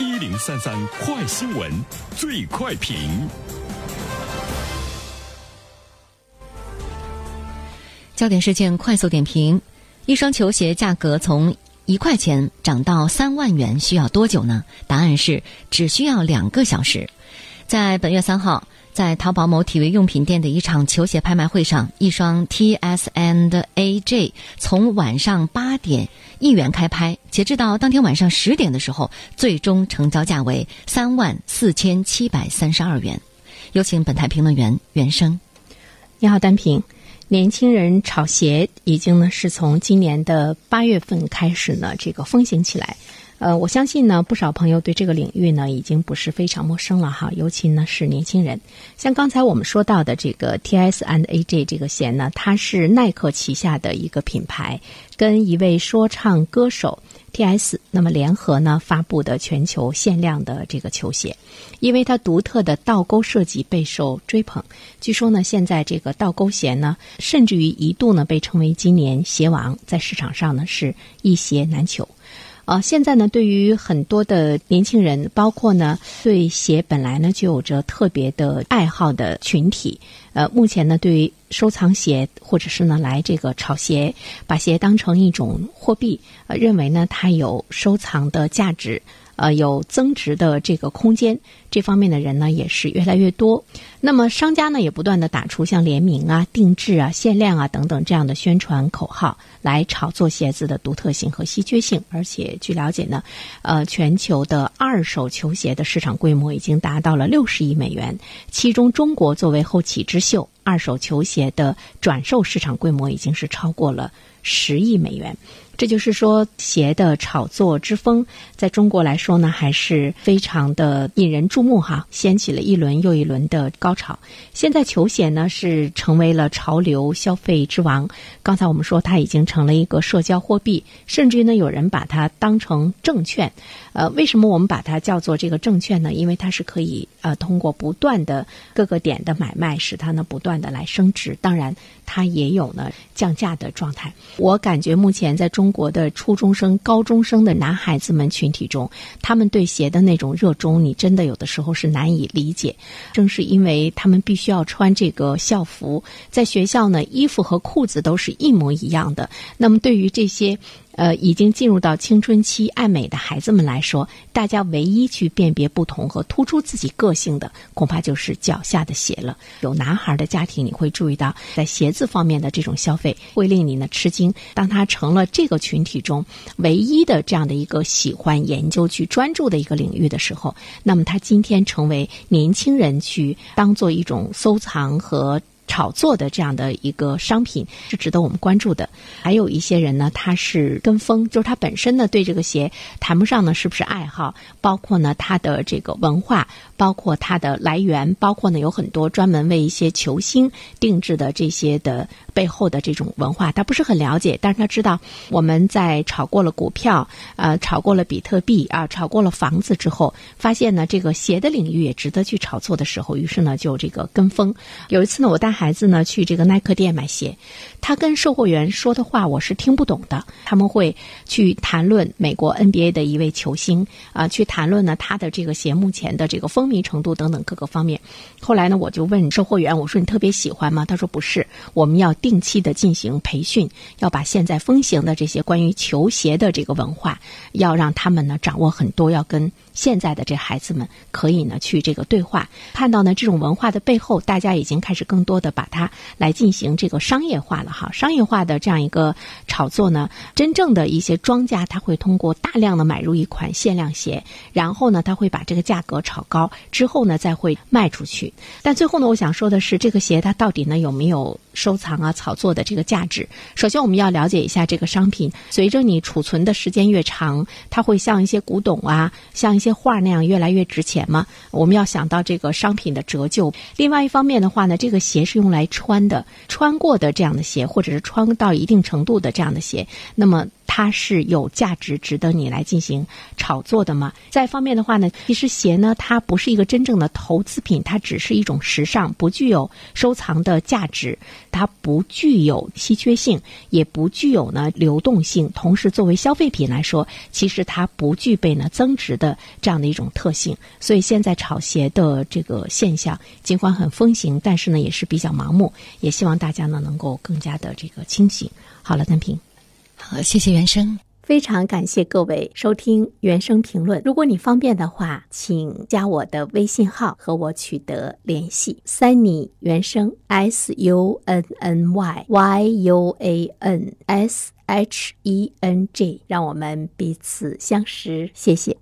一零三三快新闻，最快评。焦点事件快速点评：一双球鞋价格从一块钱涨到三万元，需要多久呢？答案是只需要两个小时。在本月三号。在淘宝某体育用品店的一场球鞋拍卖会上，一双 T S and A J 从晚上八点一元开拍，截至到当天晚上十点的时候，最终成交价为三万四千七百三十二元。有请本台评论员袁生。你好，单平。年轻人炒鞋已经呢是从今年的八月份开始呢这个风行起来。呃，我相信呢，不少朋友对这个领域呢已经不是非常陌生了哈，尤其呢是年轻人。像刚才我们说到的这个 T S and A J 这个鞋呢，它是耐克旗下的一个品牌，跟一位说唱歌手 T S 那么联合呢发布的全球限量的这个球鞋，因为它独特的倒钩设计备受追捧。据说呢，现在这个倒钩鞋呢，甚至于一度呢被称为今年鞋王，在市场上呢是一鞋难求。呃，现在呢，对于很多的年轻人，包括呢，对鞋本来呢就有着特别的爱好的群体，呃，目前呢，对于收藏鞋或者是呢来这个炒鞋，把鞋当成一种货币，呃，认为呢它有收藏的价值。呃，有增值的这个空间，这方面的人呢也是越来越多。那么商家呢也不断的打出像联名啊、定制啊、限量啊等等这样的宣传口号，来炒作鞋子的独特性和稀缺性。而且据了解呢，呃，全球的二手球鞋的市场规模已经达到了六十亿美元，其中中国作为后起之秀，二手球鞋的转售市场规模已经是超过了十亿美元。这就是说，鞋的炒作之风，在中国来说呢，还是非常的引人注目哈，掀起了一轮又一轮的高潮。现在球鞋呢，是成为了潮流消费之王。刚才我们说，它已经成了一个社交货币，甚至于呢，有人把它当成证券。呃，为什么我们把它叫做这个证券呢？因为它是可以呃通过不断的各个点的买卖，使它呢不断的来升值。当然，它也有呢降价的状态。我感觉目前在中国的初中生、高中生的男孩子们群体中，他们对鞋的那种热衷，你真的有的时候是难以理解。正是因为他们必须要穿这个校服，在学校呢，衣服和裤子都是一模一样的。那么对于这些。呃，已经进入到青春期爱美的孩子们来说，大家唯一去辨别不同和突出自己个性的，恐怕就是脚下的鞋了。有男孩的家庭，你会注意到，在鞋子方面的这种消费会令你呢吃惊。当他成了这个群体中唯一的这样的一个喜欢研究、去专注的一个领域的时候，那么他今天成为年轻人去当做一种收藏和。炒作的这样的一个商品是值得我们关注的。还有一些人呢，他是跟风，就是他本身呢对这个鞋谈不上呢是不是爱好，包括呢他的这个文化，包括它的来源，包括呢有很多专门为一些球星定制的这些的背后的这种文化，他不是很了解，但是他知道我们在炒过了股票，呃，炒过了比特币啊，炒过了房子之后，发现呢这个鞋的领域也值得去炒作的时候，于是呢就这个跟风。有一次呢，我带。孩子呢去这个耐克店买鞋，他跟售货员说的话我是听不懂的。他们会去谈论美国 NBA 的一位球星啊，去谈论呢他的这个鞋目前的这个风靡程度等等各个方面。后来呢，我就问售货员，我说你特别喜欢吗？他说不是，我们要定期的进行培训，要把现在风行的这些关于球鞋的这个文化，要让他们呢掌握很多，要跟。现在的这孩子们可以呢去这个对话，看到呢这种文化的背后，大家已经开始更多的把它来进行这个商业化了哈。商业化的这样一个炒作呢，真正的一些庄家他会通过大量的买入一款限量鞋，然后呢他会把这个价格炒高，之后呢再会卖出去。但最后呢，我想说的是，这个鞋它到底呢有没有收藏啊炒作的这个价值？首先我们要了解一下这个商品，随着你储存的时间越长，它会像一些古董啊，像。一些画那样越来越值钱吗？我们要想到这个商品的折旧。另外一方面的话呢，这个鞋是用来穿的，穿过的这样的鞋，或者是穿到一定程度的这样的鞋，那么。它是有价值、值得你来进行炒作的吗？再一方面的话呢，其实鞋呢，它不是一个真正的投资品，它只是一种时尚，不具有收藏的价值，它不具有稀缺性，也不具有呢流动性。同时，作为消费品来说，其实它不具备呢增值的这样的一种特性。所以，现在炒鞋的这个现象，尽管很风行，但是呢，也是比较盲目。也希望大家呢能够更加的这个清醒。好了，单平。好，谢谢原生。非常感谢各位收听原声评论。如果你方便的话，请加我的微信号和我取得联系。Sunny 原声 S U N N Y Y U A N S H E N G，让我们彼此相识。谢谢。